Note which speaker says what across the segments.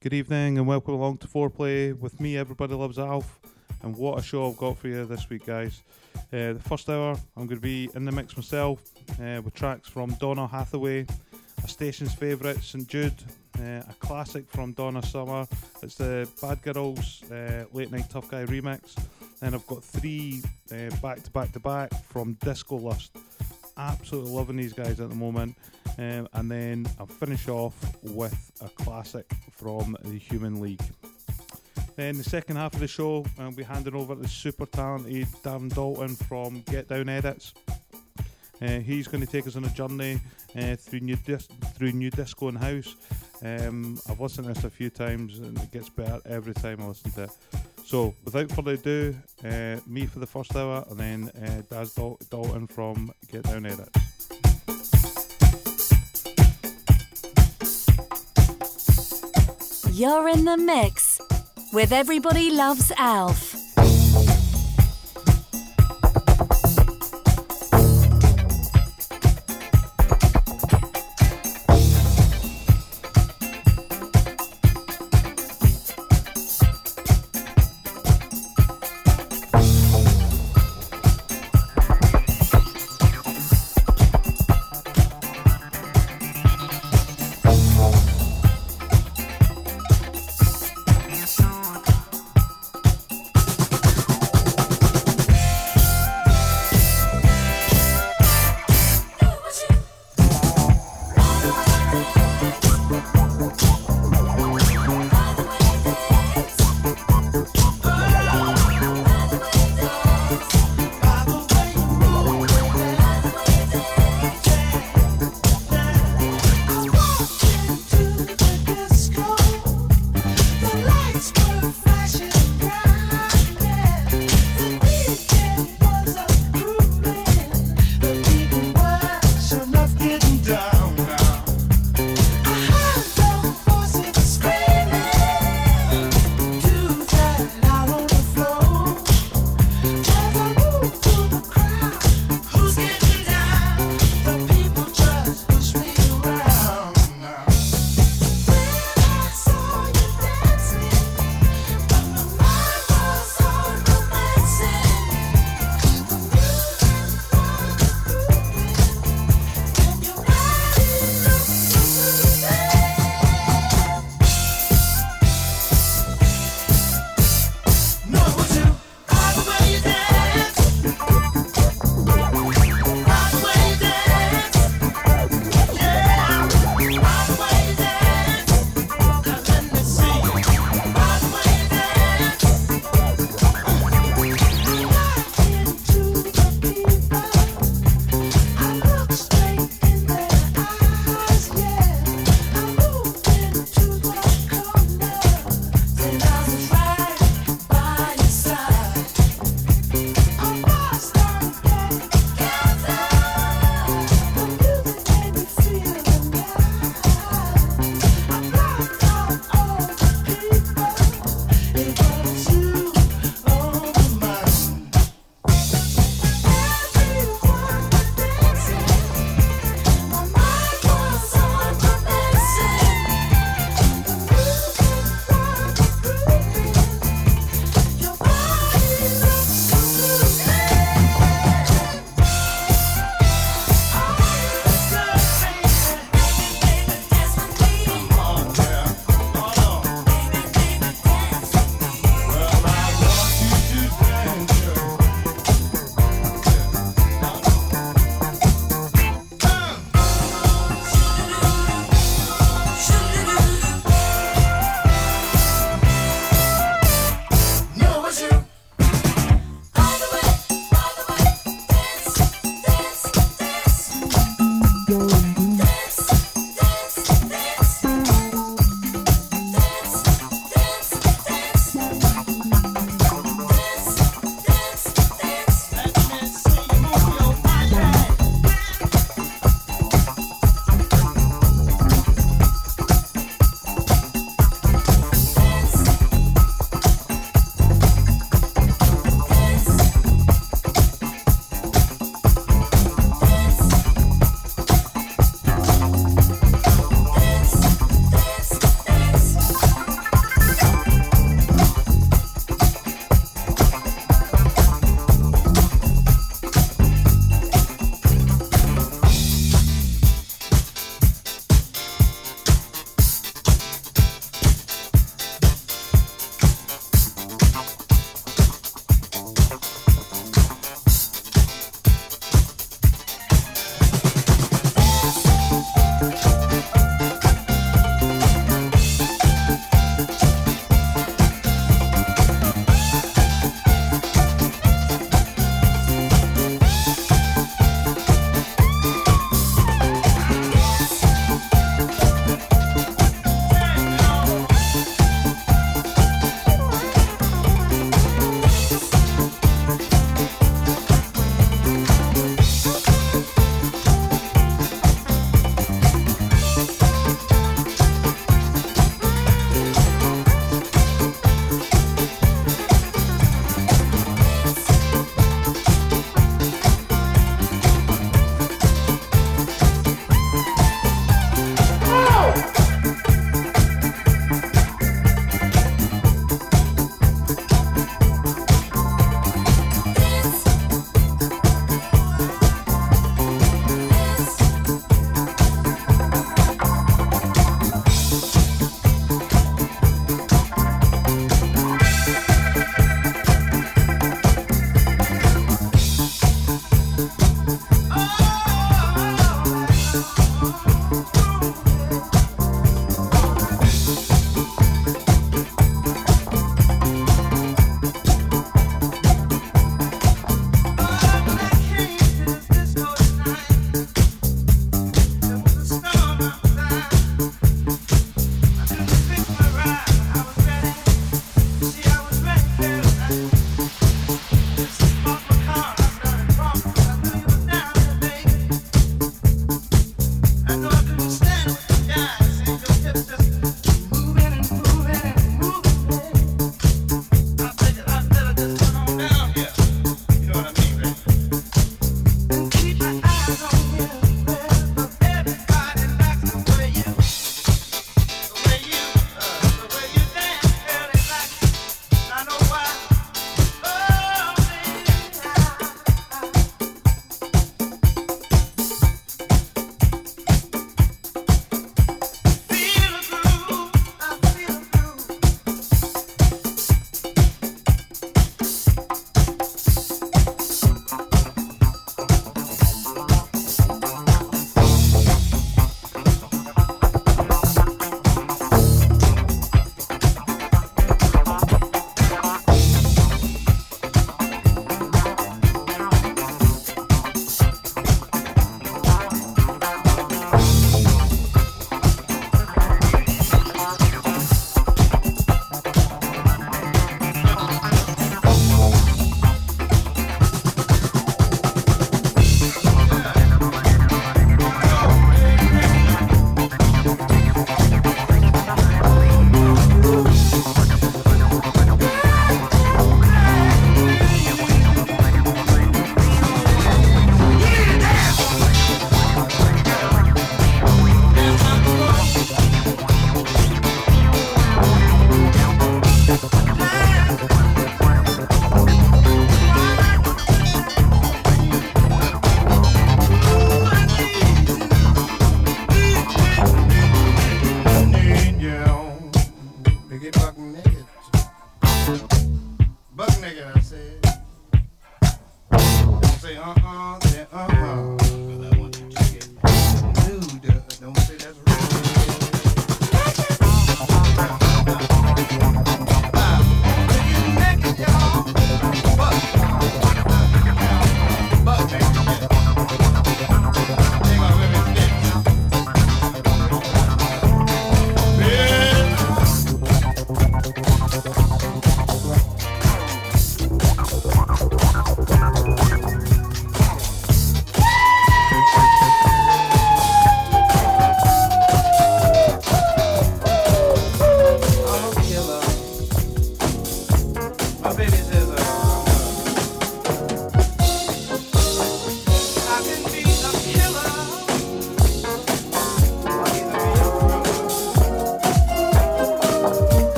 Speaker 1: Good evening and welcome along to Fourplay with me, Everybody Loves Alf. And what a show I've got for you this week, guys. Uh, the first hour, I'm going to be in the mix myself uh, with tracks from Donny Hathaway, a station's favourite, St Jude, uh, a classic from Donna Summer. It's the Bad Girls uh, Late Nite Tuff Guy remix. Then I've got three uh, back to back to back from Disco Lust. Absolutely loving these guys at the moment. Um, and then I'll finish off with a classic from the Human League. Then the second half of the show, I'll be handing over to the super talented Darren Dalton from Get Down Edits. Uh, he's going to take us on a journey uh, through new dis- through new disco and house. Um, I've listened to this a few times and it gets better every time I listen to it. So without further ado, uh, me for the first hour and then uh, Daz Dal- Dalton from Get Down Edits.
Speaker 2: You're in the mix with Everybody Loves Alf.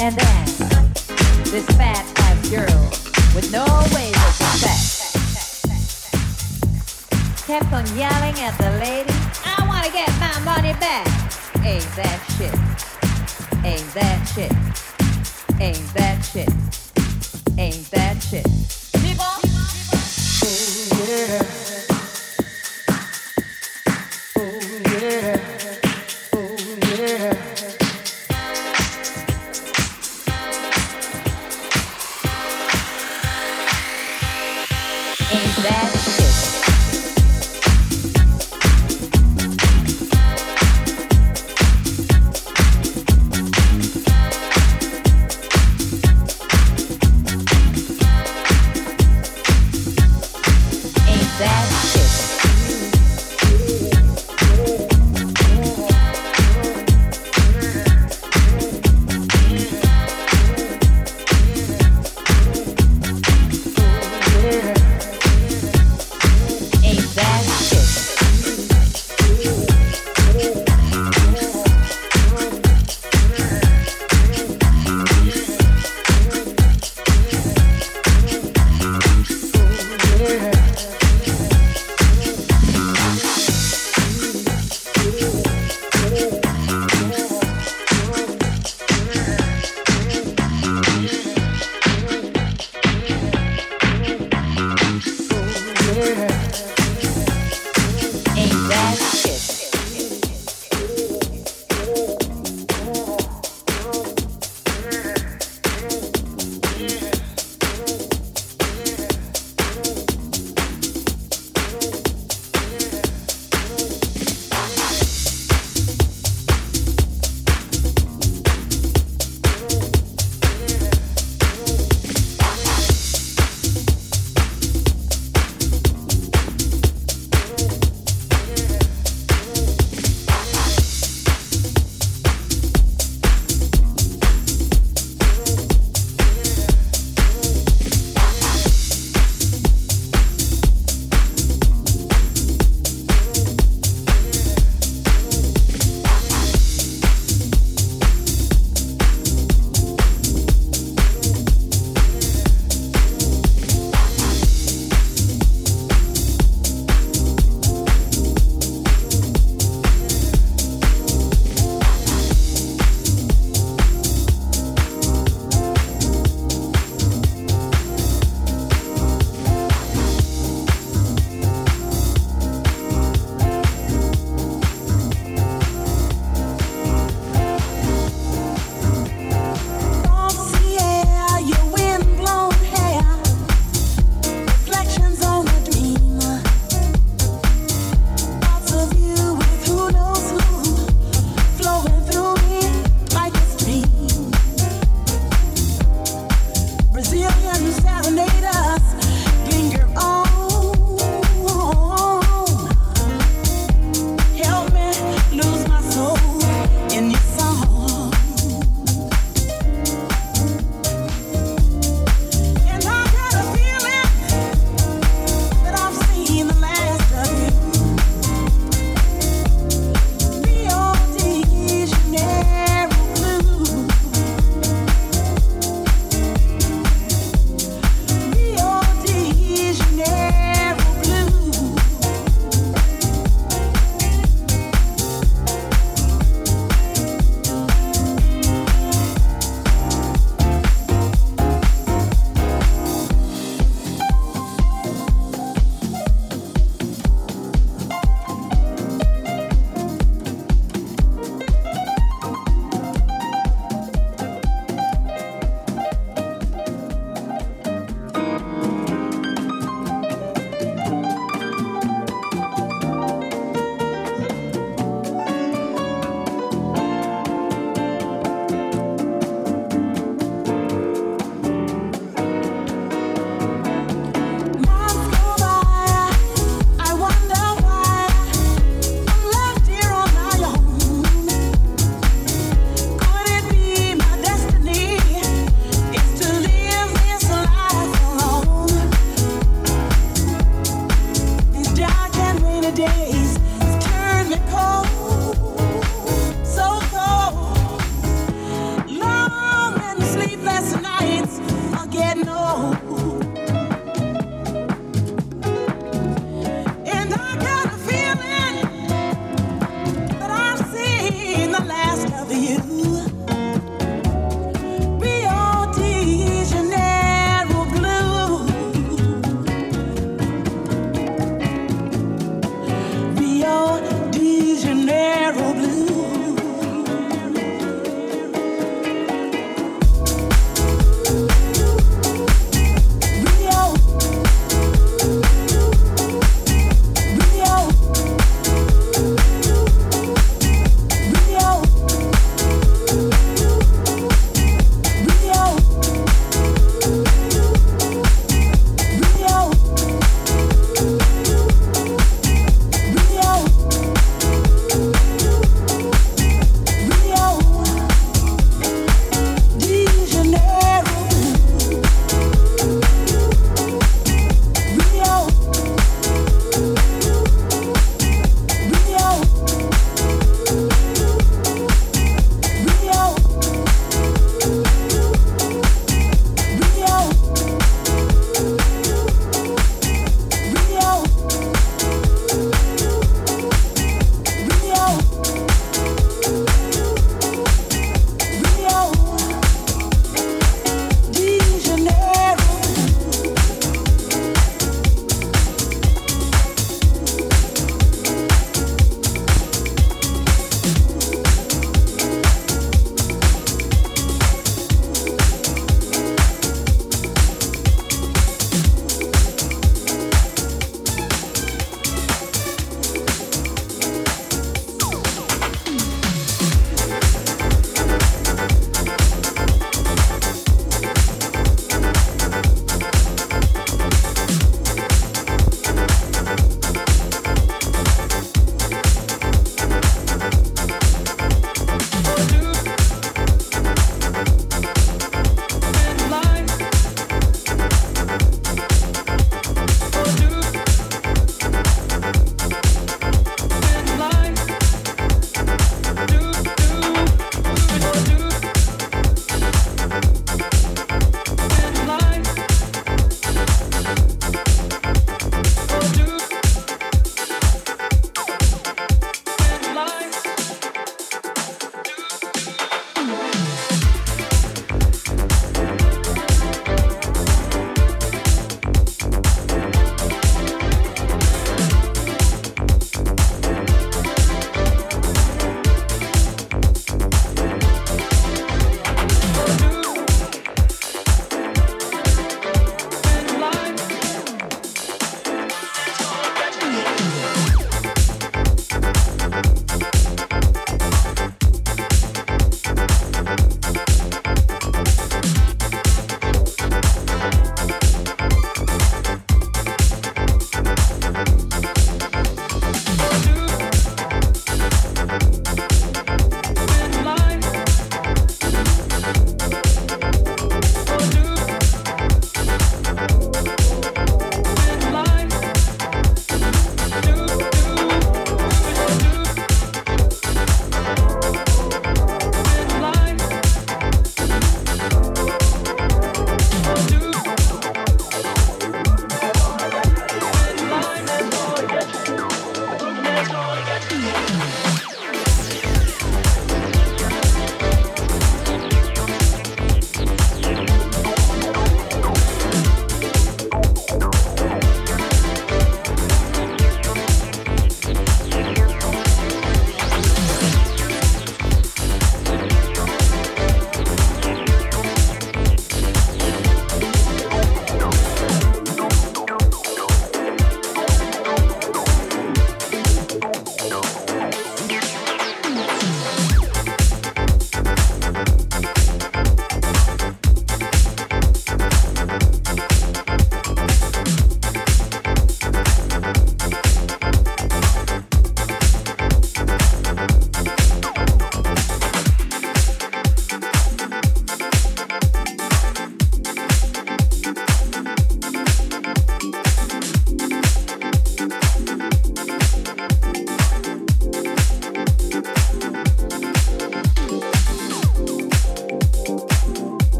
Speaker 3: and then This fat ass girl with no way to respect. Kept on yelling at the lady, I wanna get my money back. Ain't that shit. Ain't that shit. Ain't that shit. Ain't that shit.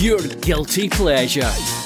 Speaker 4: Your guilty pleasure.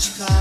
Speaker 5: much
Speaker 1: cost.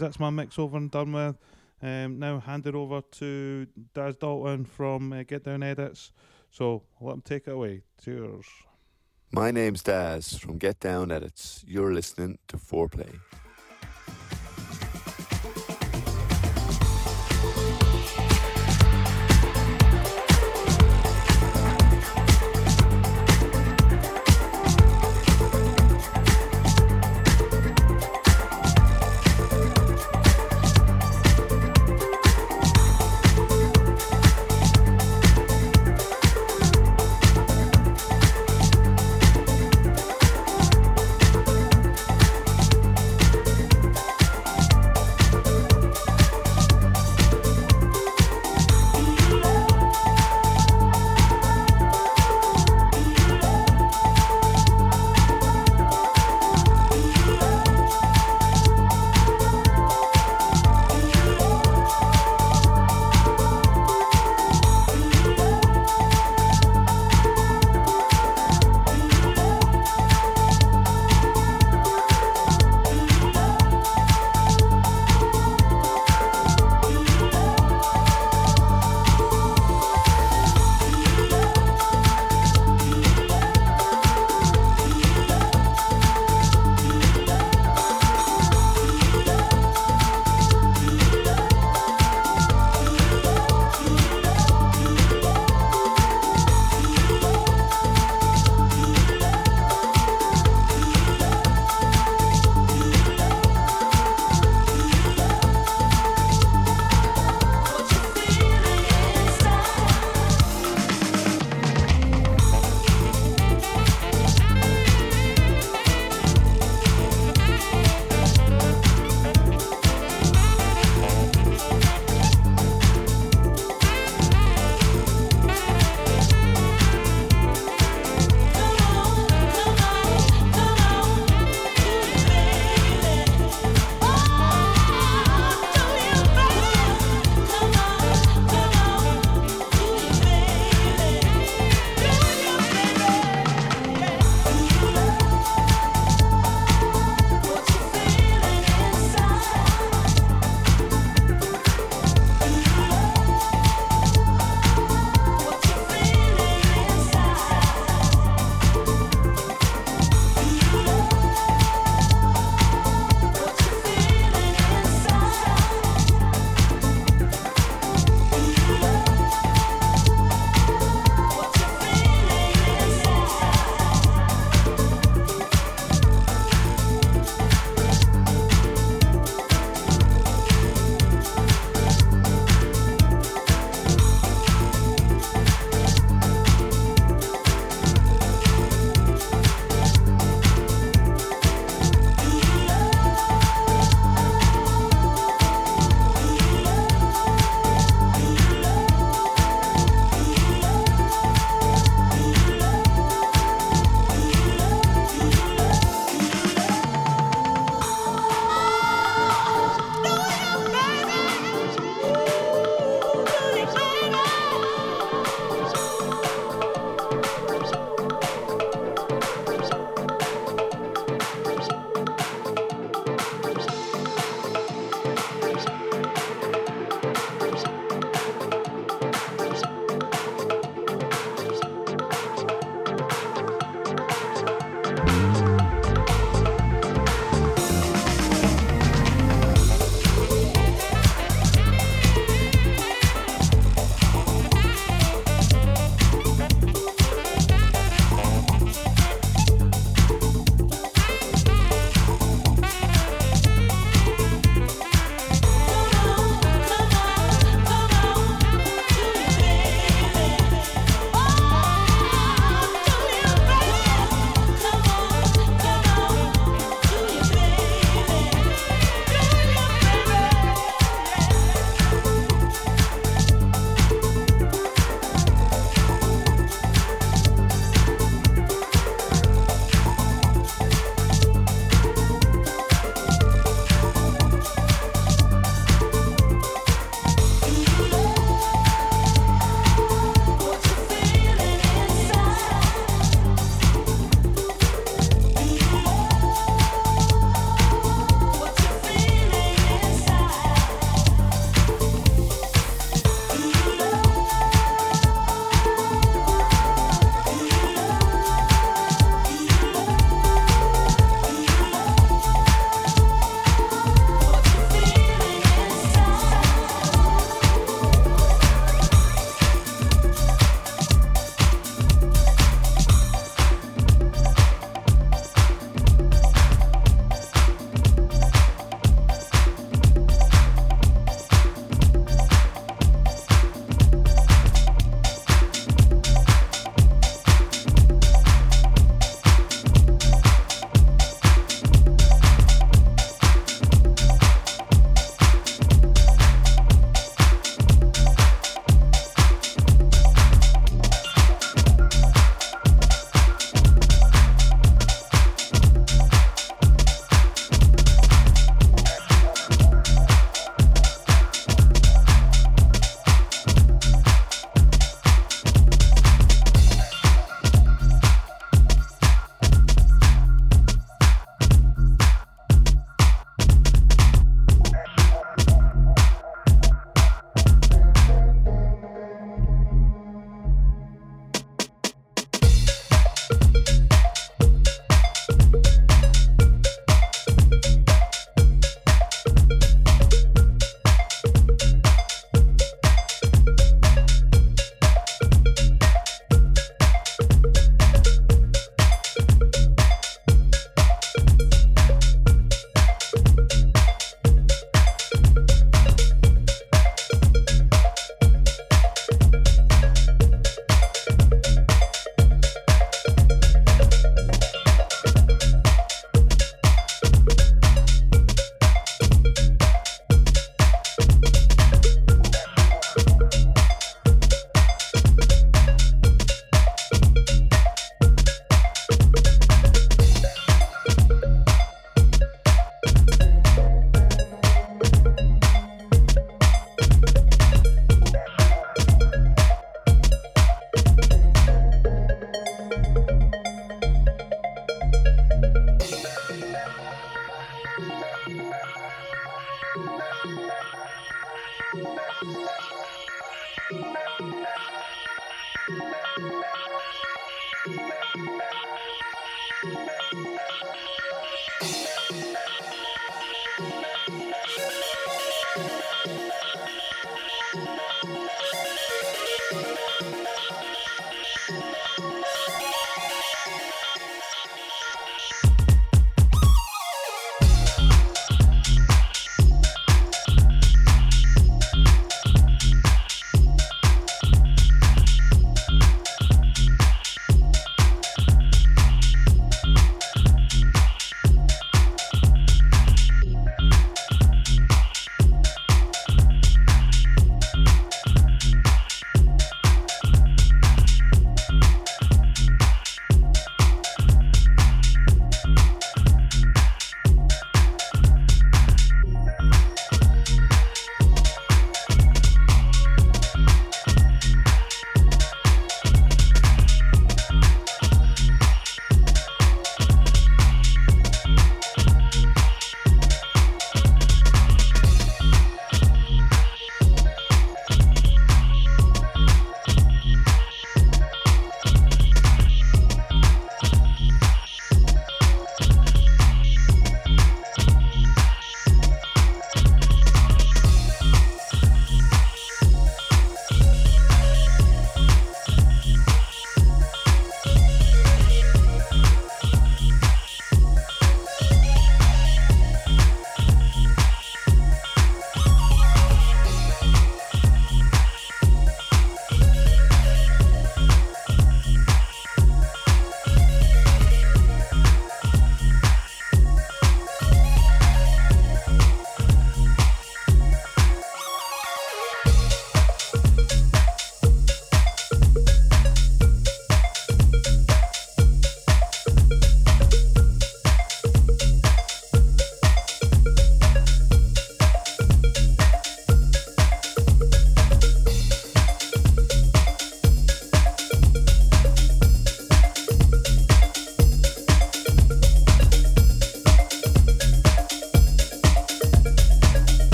Speaker 1: Guys, that's my mix over and done with. Um, now handed over to Daz Dalton from uh, Get Down Edits. So let him take it away. Cheers.
Speaker 6: My name's Daz from Get Down Edits. You're listening to
Speaker 7: Fourplay.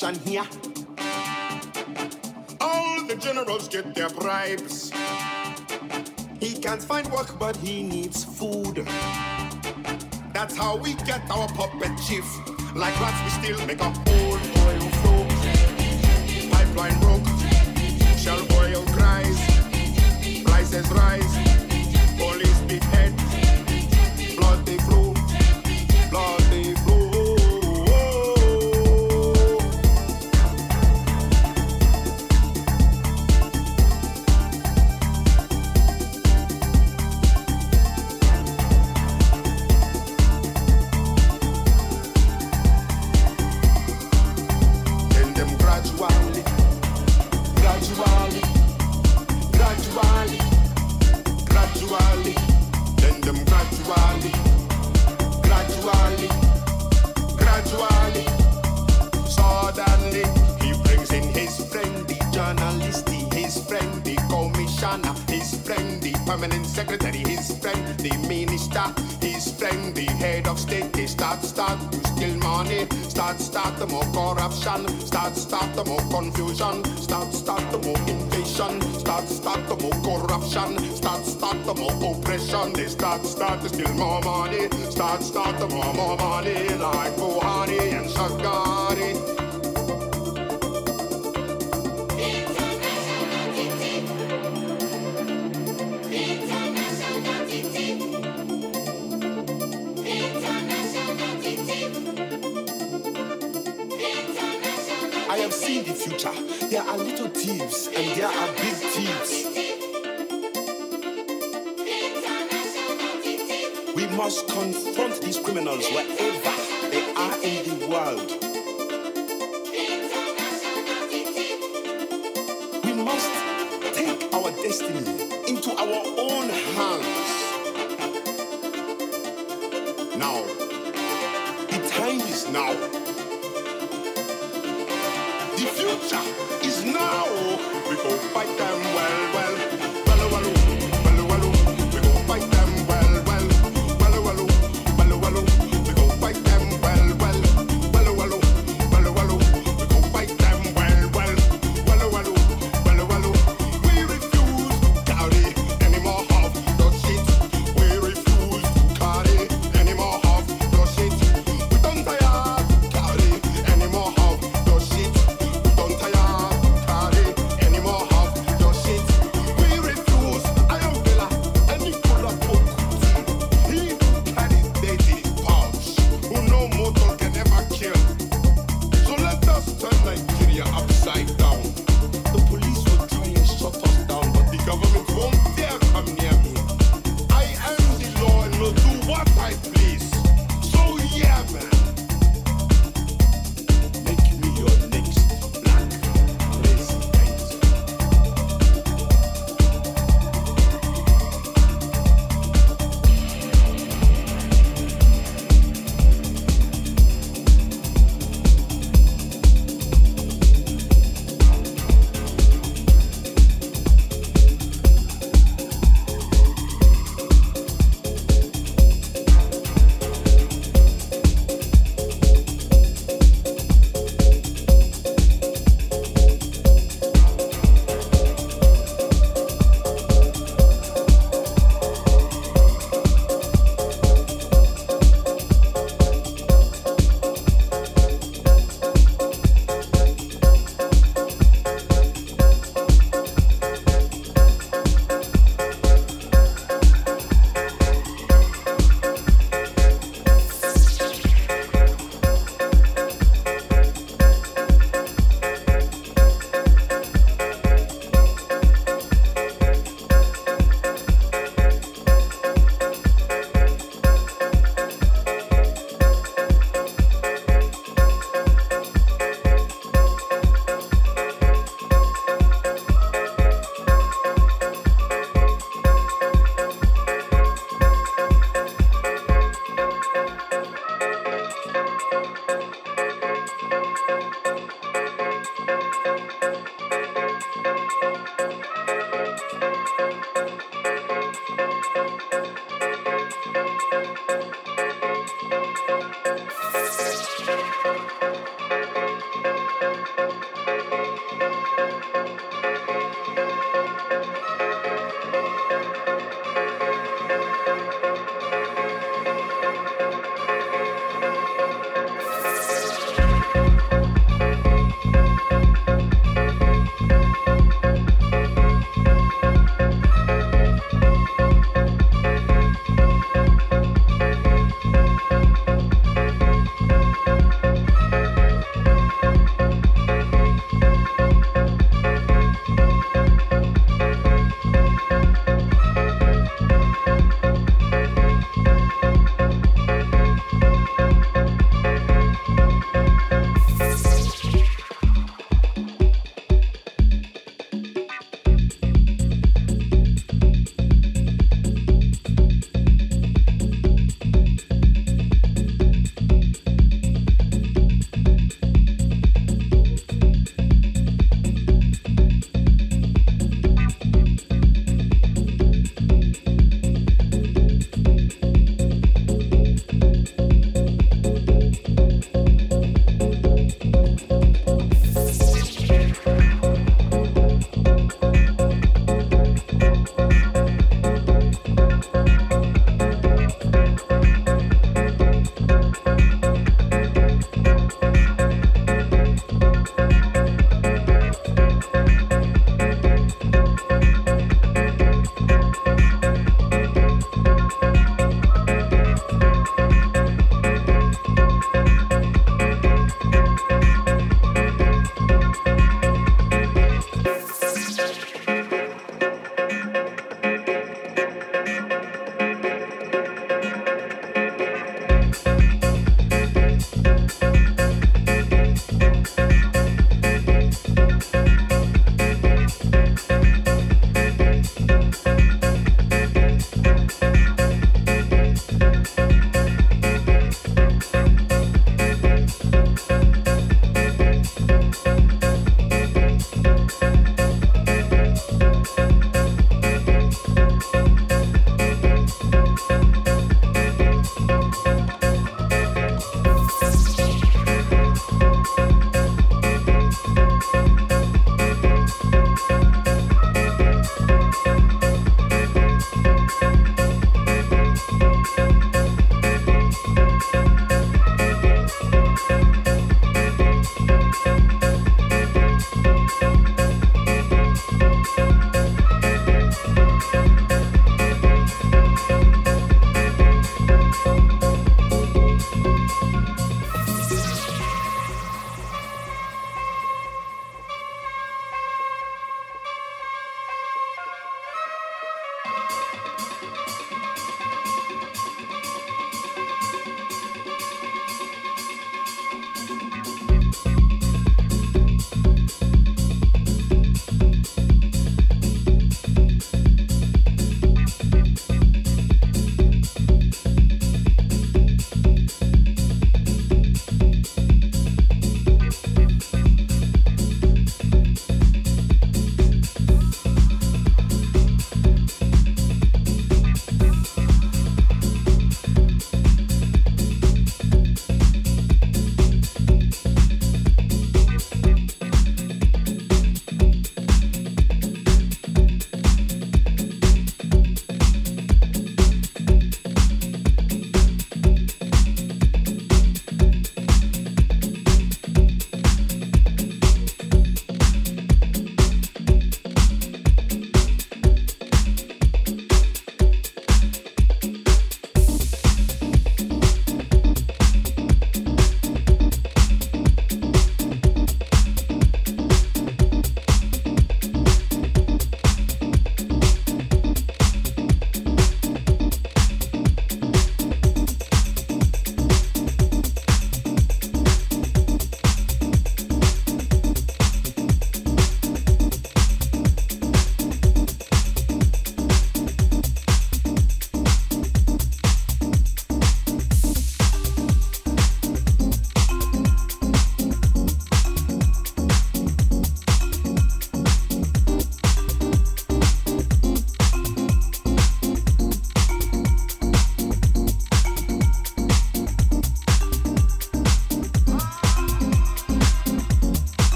Speaker 7: here. All the generals get their bribes. He can't find work, but he needs food. That's how we get our puppet chief. Like rats, we still make up.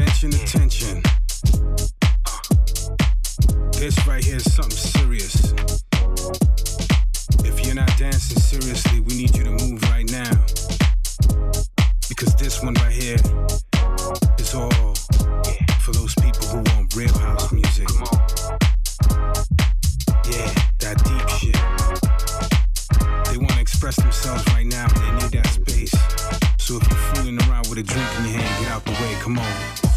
Speaker 8: Attention, attention. Uh, this right here is something serious. If you're not dancing seriously, we need you to move right now. Because this one right here is all for those people who want real house music. Yeah, that deep shit. They want to express themselves right now, and they need that space. So if you're fooling around with a drink in your hand, get out the way, come on.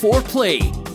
Speaker 9: Fourplay.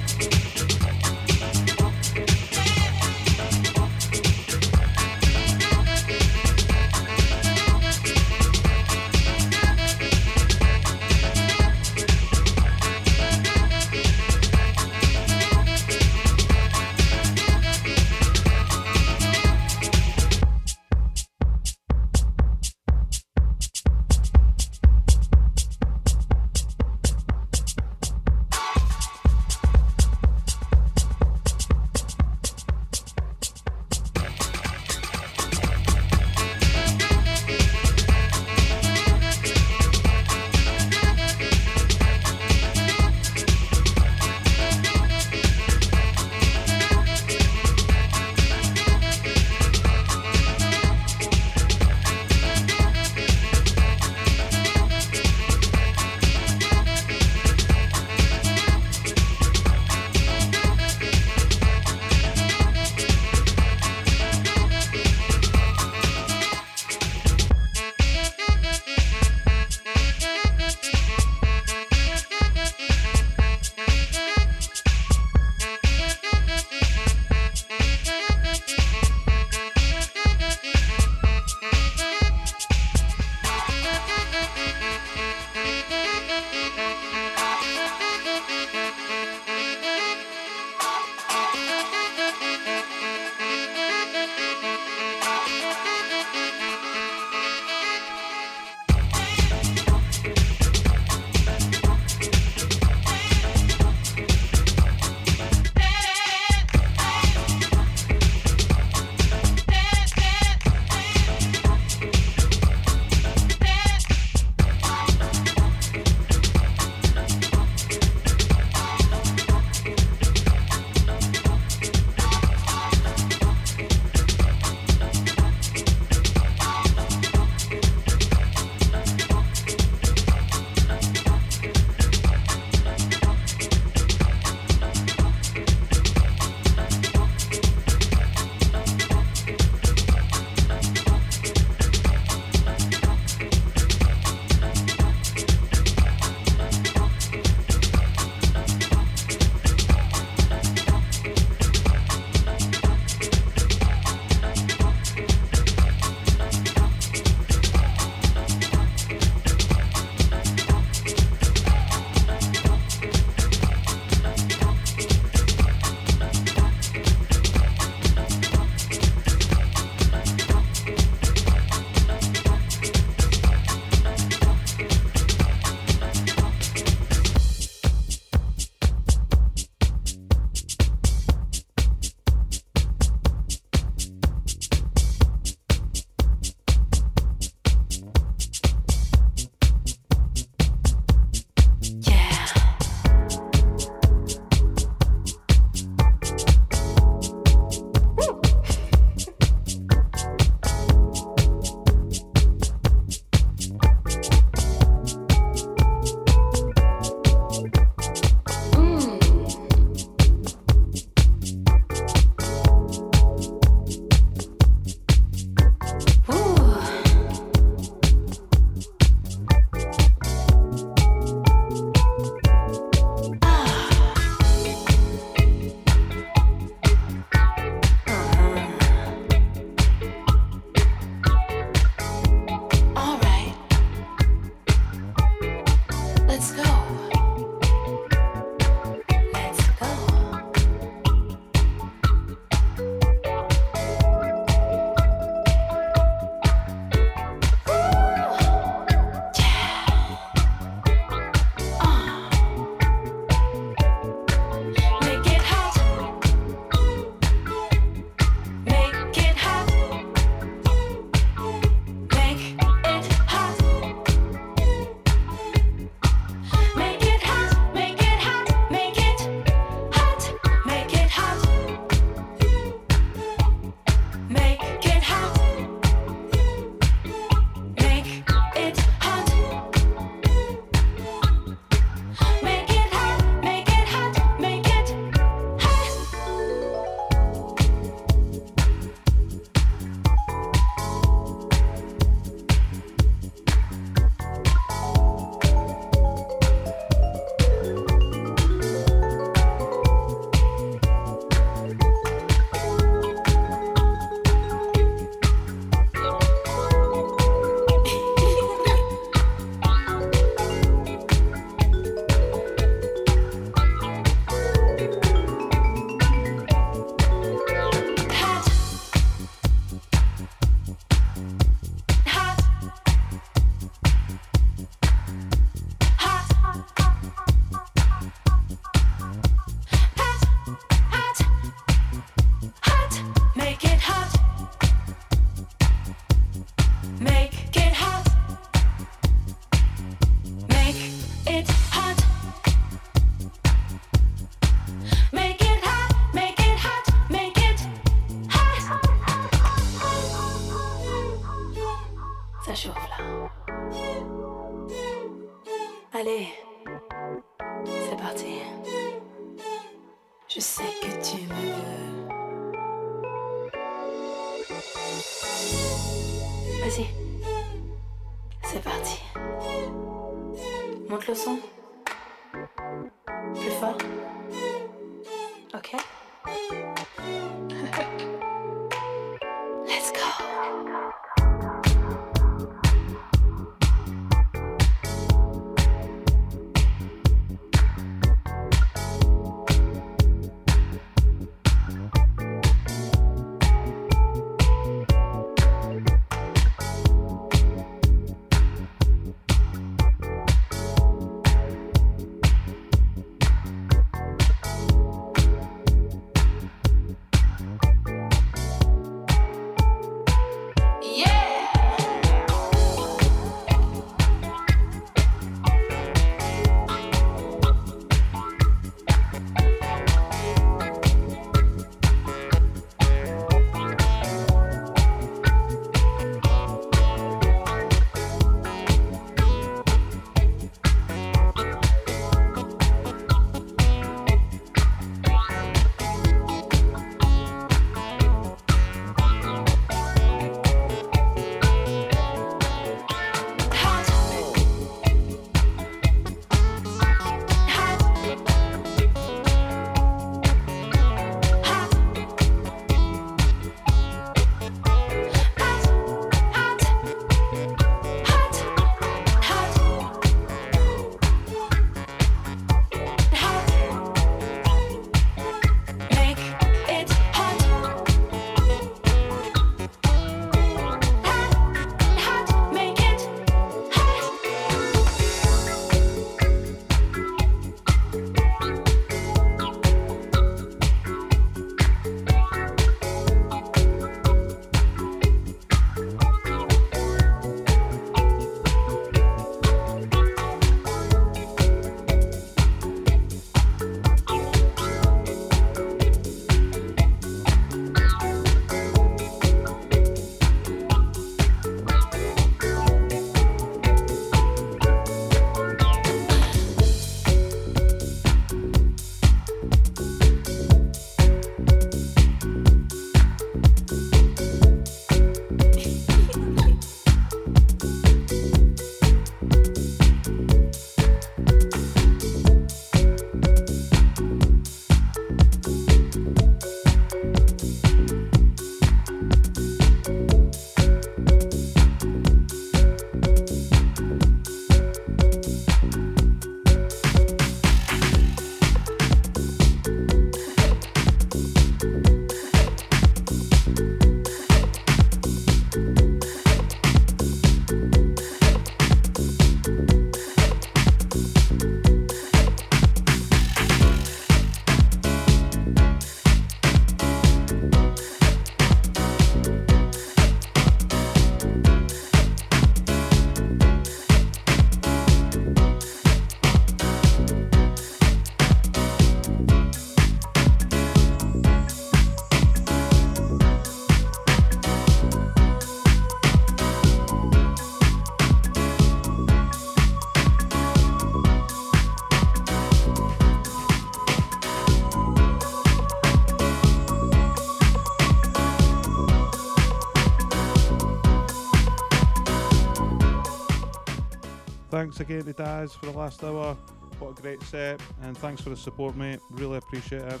Speaker 1: Thanks again to Daz for the last hour. What a great set, and thanks for the support, mate. Really appreciate it.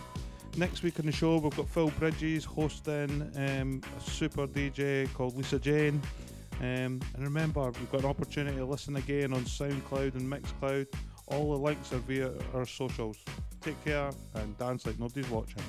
Speaker 1: Next week on the show, we've got Phil Bridges hosting um, a super DJ called Lisa Jane. Um, and remember, we've got an opportunity to listen again on SoundCloud and Mixcloud. All the links are via our socials. Take care and dance like nobody's watching.